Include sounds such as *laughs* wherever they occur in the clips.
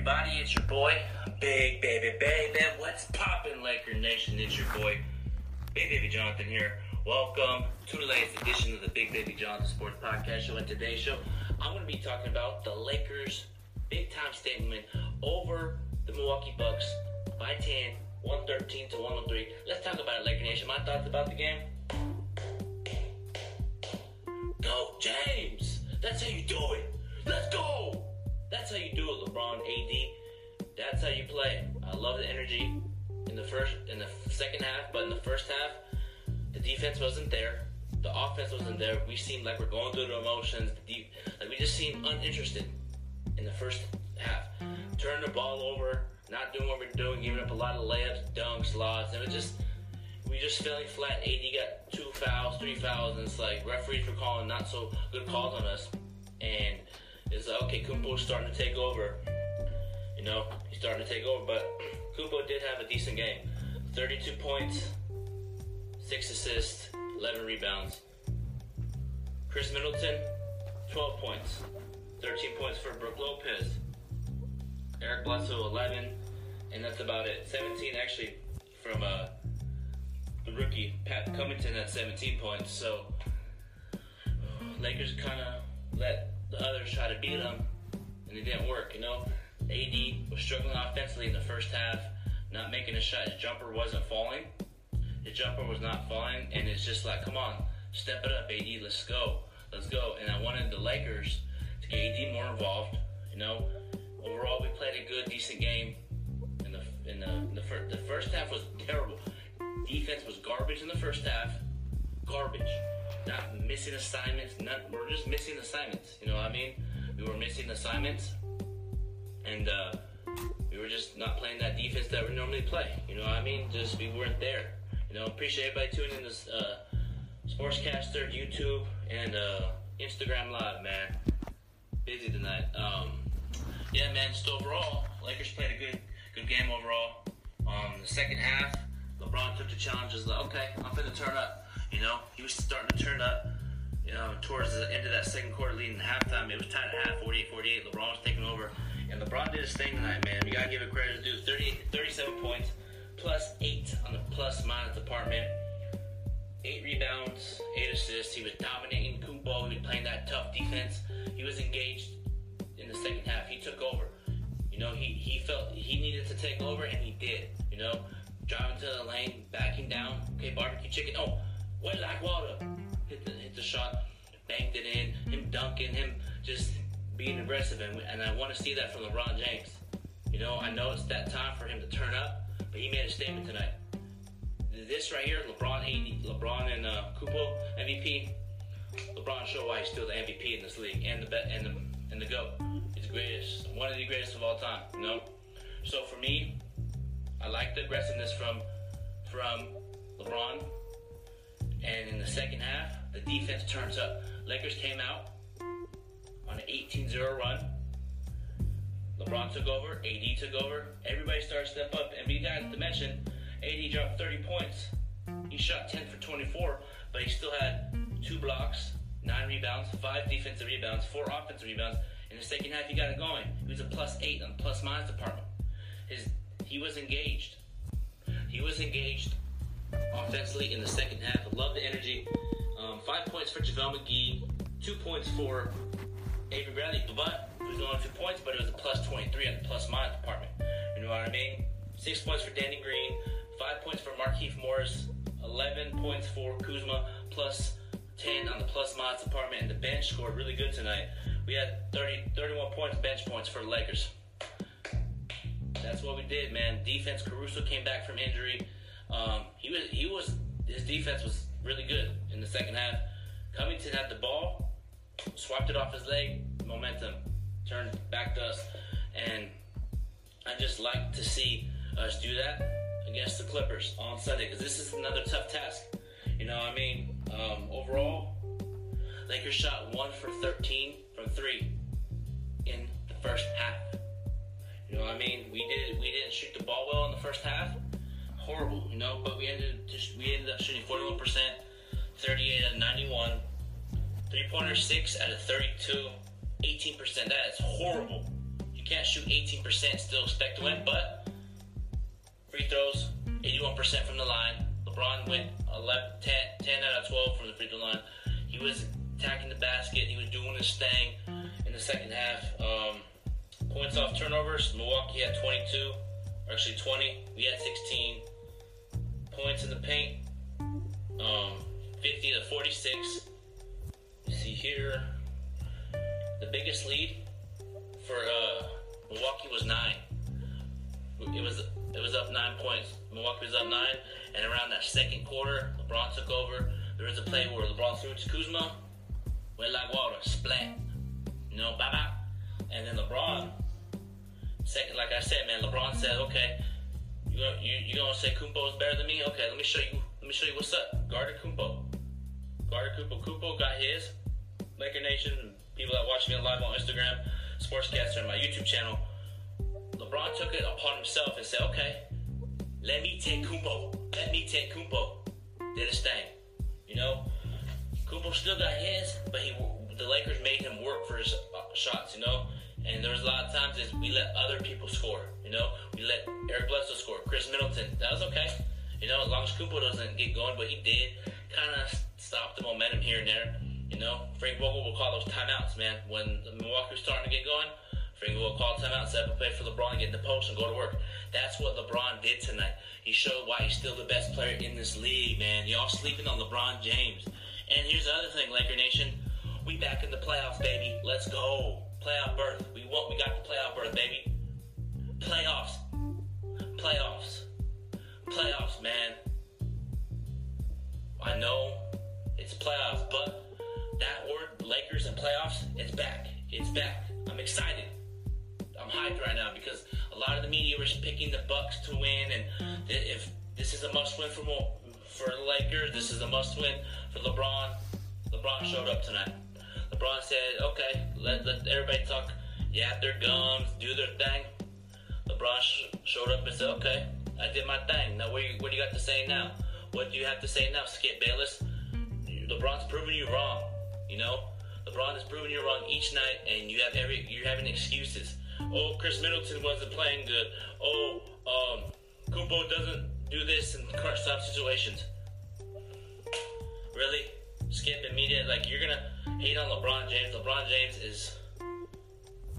everybody? It's your boy, Big Baby Baby. What's poppin', Laker Nation? It's your boy, Big Baby Jonathan here. Welcome to the latest edition of the Big Baby Jonathan Sports Podcast Show. And today's show, I'm going to be talking about the Lakers' big time statement over the Milwaukee Bucks by 10, 113 to 103. Let's talk about it, Laker Nation. My thoughts about the game. Go, James! That's how you do it! Let's go! That's how you do it, LeBron AD. That's how you play. I love the energy in the first in the second half, but in the first half, the defense wasn't there. The offense wasn't there. We seemed like we're going through the emotions. The like we just seemed uninterested in the first half. Turning the ball over, not doing what we're doing, giving up a lot of layups, dunks, lots. It was just we just feeling flat. AD got two fouls, three fouls, and it's like referees were calling not so good calls on us. And it's like, okay, Kumpo's starting to take over. You know, he's starting to take over. But *clears throat* Kumpo did have a decent game 32 points, 6 assists, 11 rebounds. Khris Middleton, 12 points, 13 points for Brook Lopez. Eric Bledsoe, 11, and that's about it. 17 actually from uh, the rookie Pat Covington at 17 points. So *sighs* Lakers kind of let the others try to beat them, and it didn't work. You know, AD was struggling offensively in the first half, not making a shot. His jumper wasn't falling. His jumper was not falling, and it's just like, come on, step it up, AD. Let's go, let's go. And I wanted the Lakers to get AD more involved. You know, overall we played a good, decent game. In the in the in the, fir- the first half was terrible. Defense was garbage in the first half. Garbage. Not missing assignments. Not, we're just missing assignments. You know what I mean? We were missing assignments. And uh, we were just not playing that defense that we normally play. You know what I mean? Just we weren't there. You know, appreciate everybody tuning in this uh, Sportscaster, YouTube, and uh, Instagram Live, man. Busy tonight. Um, yeah, man. Just overall, Lakers played a good, good game overall. Um, the second half, LeBron took the challenge. Was like, okay, I'm gonna turn up. You know, he was starting to turn up. You know, towards the end of that second quarter, leading halftime, it was tied at half, 48-48. LeBron was taking over, and LeBron did his thing tonight, man. We gotta give it credit to do 30, 37 points, plus eight on the plus minus department. Eight rebounds, eight assists. He was dominating Kumpo. He was playing that tough defense. He was engaged in the second half. He took over. You know, he, he felt he needed to take over, and he did. You know, driving to the lane, backing down. Okay, barbecue chicken. Oh, wet like water. Hit the hit the shot, banked it in. Him dunking, him just being aggressive, and, and I want to see that from LeBron James. You know, I know it's that time for him to turn up, but he made a statement tonight. This right here, LeBron, LeBron and uh, MVP. LeBron showed why he's still the MVP in this league and the and the and the goat. He's the greatest, one of the greatest of all time. You know. So for me, I like the aggressiveness from from LeBron. And in the second half, the defense turns up. Lakers came out on an 18-0 run. LeBron took over, AD took over. Everybody started to step up. And we got to mention, AD dropped 30 points. He shot 10 for 24, but he still had two blocks, nine rebounds, five defensive rebounds, four offensive rebounds. In the second half, he got it going. He was a plus eight on the plus minus department. His he was engaged. He was engaged offensively in the second half. Love the energy. Um, five points for JaVale McGee, two points for Avery Bradley, but it was only two points, but it was a plus 23 on the plus minus department. You know what I mean? Six points for Danny Green, five points for Markieff Morris, 11 points for Kuzma, plus 10 on the plus minus department, and the bench scored really good tonight. We had 30, 31 points bench points for the Lakers. That's what we did, man. Defense. Caruso came back from injury. Um, defense was really good in the second half. Covington had the ball, swiped it off his leg, momentum turned back to us, and I just like to see us do that against the Clippers on Sunday because this is another tough task. You know, I mean, um, overall, Lakers shot one for 13 38 out of 91, three pointer six out of 32, 18%. That is horrible. You can't shoot 18%, still expect to win, but free throws, 81% from the line. LeBron went 11, 10, 10 out of 12 from the free throw line. He was attacking the basket. He was doing his thing in the second half. Um, points off turnovers, Milwaukee had 22, actually 20. We had 16 points in the paint, um, 50 to 46. You see here, the biggest lead for uh, Milwaukee was nine. It was it was up nine points. Milwaukee was up nine, and around that second quarter, LeBron took over. There was a play where LeBron threw it to Kuzma, went like water, splat, you know, bye bye. And then LeBron, second, like I said, man, LeBron said, okay, you you you gonna say Kumpo is better than me? Okay, let me show you. Let me show you what's up. Guarded Kumpo. Guarded Kumpo. Kumpo got his. Laker Nation, people that watch me live on Instagram, Sportscaster, and my YouTube channel. LeBron took it upon himself and said, okay, let me take Kumpo. Let me take Kumpo. Did his thing. You know, Kumpo still got his, but he man. When Milwaukee was starting to get going, Frank will call timeout, set up a play for LeBron, get in the post, and go to work. That's what LeBron did tonight. He showed why he's still the best player in this league, man. Y'all sleeping on LeBron James. And here's the other thing, Laker Nation. We back in the playoffs, baby. Let's go. Playoff berth. We want. We got the playoff berth, baby. Playoffs. Playoffs. Playoffs, man. I know it's playoffs, but that word, Lakers and playoffs, back. It's back. I'm excited. I'm hyped right now because a lot of the media was picking the Bucks to win, and if this is a must-win for for the Lakers, this is a must-win for LeBron. LeBron showed up tonight. LeBron said, "Okay, let, let everybody talk, yap their gums, do their thing." LeBron sh- showed up and said, "Okay, I did my thing. Now, what, you, what do you got to say now? What do you have to say now, Skip Bayless? LeBron's proving you wrong. You know, LeBron is proving you wrong each night, and you have every you're having excuses. Oh, Khris Middleton wasn't playing good. Oh, um, Kumpo doesn't do this in crunch time situations. Really, Skip media like you're gonna hate on LeBron James. LeBron James is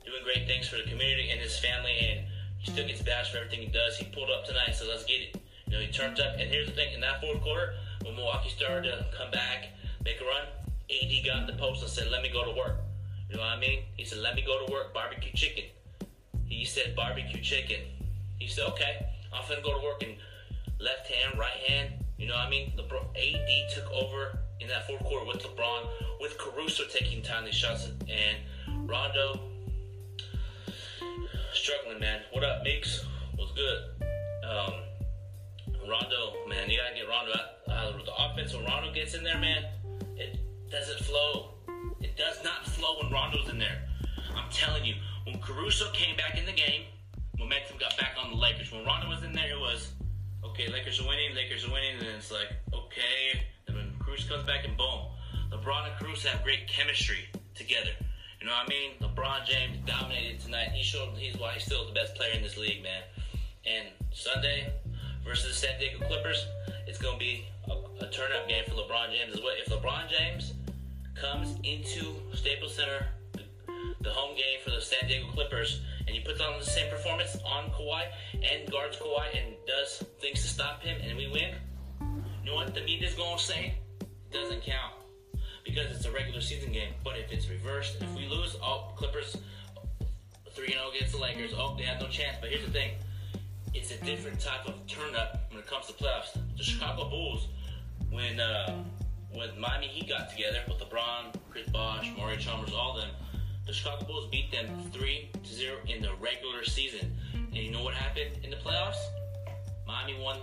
doing great things for the community and his family, and he still gets bashed for everything he does. He pulled up tonight, so let's get it. You know, he turned up, and here's the thing: in that fourth quarter, when Milwaukee started to come back, make a run, AD got in the post and said, "Let me go to work." You know what I mean? He said, "Let me go to work, barbecue chicken." He said, "Barbecue chicken." He said, "Okay, I'm finna go to work." And left hand, right hand. You know what I mean? LeBron, AD took over in that fourth quarter with LeBron, with Caruso taking timely shots, and Rondo struggling, man. What up, Meeks? What's good? Um, Rondo, man, you gotta get Rondo out. Uh, the offense when Rondo gets in there, man, it doesn't flow. It does not flow when Rondo's in there. I'm telling you, when Caruso came back in the game, momentum got back on the Lakers. When Rondo was in there, it was okay. Lakers are winning. Lakers are winning, and it's like okay. And when Caruso comes back, and boom, LeBron and Caruso have great chemistry together. You know what I mean? LeBron James dominated tonight. He showed he's why he's still the best player in this league, man. And Sunday versus the San Diego Clippers, it's gonna be a, a turn-up game for LeBron James as well. If LeBron James comes into Staples Center, the, home game for the San Diego Clippers, and he puts on the same performance on Kawhi and guards Kawhi and does things to stop him, and we win, you know what the media's gonna say? It doesn't count because it's a regular season game. But if it's reversed, if we lose, oh, Clippers 3 0 against the Lakers, oh, they have no chance. But here's the thing it's a different type of turn up when it comes to playoffs. The Chicago Bulls, when uh, when Miami Heat got together with LeBron, Chris Bosh, Mario Chalmers, all them, the Chicago Bulls beat them 3 to 0 in the regular season. And you know what happened in the playoffs? Miami won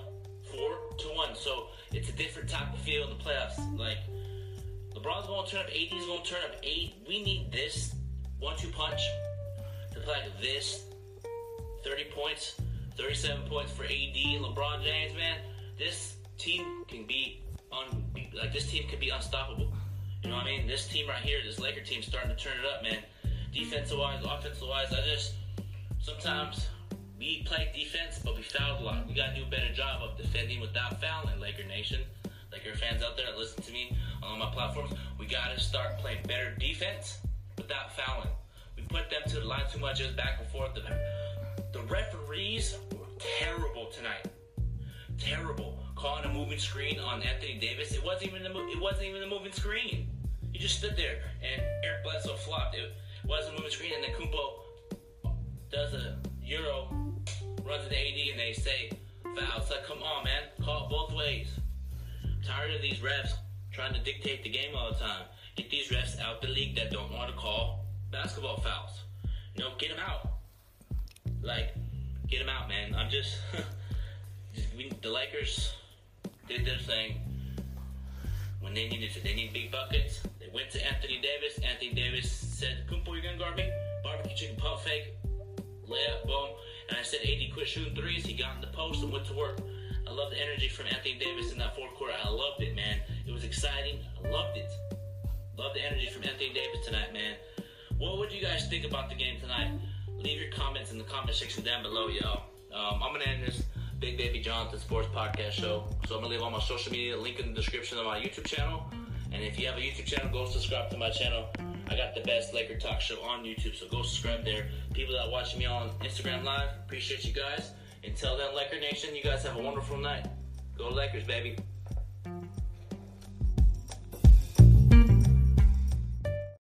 4 to 1. So it's a different type of feel in the playoffs. Like, LeBron's to turn up, AD's going to turn up 8. We need this one two punch to play like this 30 points, 37 points for AD and LeBron James, man. This team can be on like this team could be unstoppable. You know what I mean? This team right here, this Laker team, starting to turn it up, man. Defensive wise, offensive wise, I just sometimes we play defense, but we fouled a lot. We gotta do a better job of defending without fouling, Laker Nation. Laker fans out there listen to me on my platforms, we gotta start playing better defense without fouling. We put them to the line too much, just back and forth. The referees were terrible tonight. Terrible. Calling a moving screen on Anthony Davis. It wasn't even a, it wasn't even a moving screen. He just stood there and Eric Bledsoe flopped. It wasn't moving screen, and then Kumpo does a euro, runs to the AD, and they say foul. It's like, come on, man, call it both ways. I'm tired of these refs trying to dictate the game all the time. Get these refs out the league that don't want to call basketball fouls. Know, get them out. Like, get them out, man. I'm just, *laughs* we, the Lakers did their thing when they needed to. They need big buckets. They went to Anthony Davis. Anthony Davis said, Kumpo, you're gonna guard me? Barbecue chicken pump fake, layup, boom. And I said, AD quit shooting threes. He got in the post and went to work. I love the energy from Anthony Davis in that fourth quarter. I loved it, man. It was exciting. I loved it. Love the energy from Anthony Davis tonight, man. What would you guys think about the game tonight? Leave your comments in the comment section down below, y'all. Um, I'm gonna end this Big Baby Jonathan Sports Podcast show. So I'm gonna leave all my social media link in the description of my YouTube channel. And if you have a YouTube channel, go subscribe to my channel. I got the best Laker talk show on YouTube, so go subscribe there. People that watch me on Instagram Live, appreciate you guys. Until then, Laker Nation, you guys have a wonderful night. Go Lakers, baby.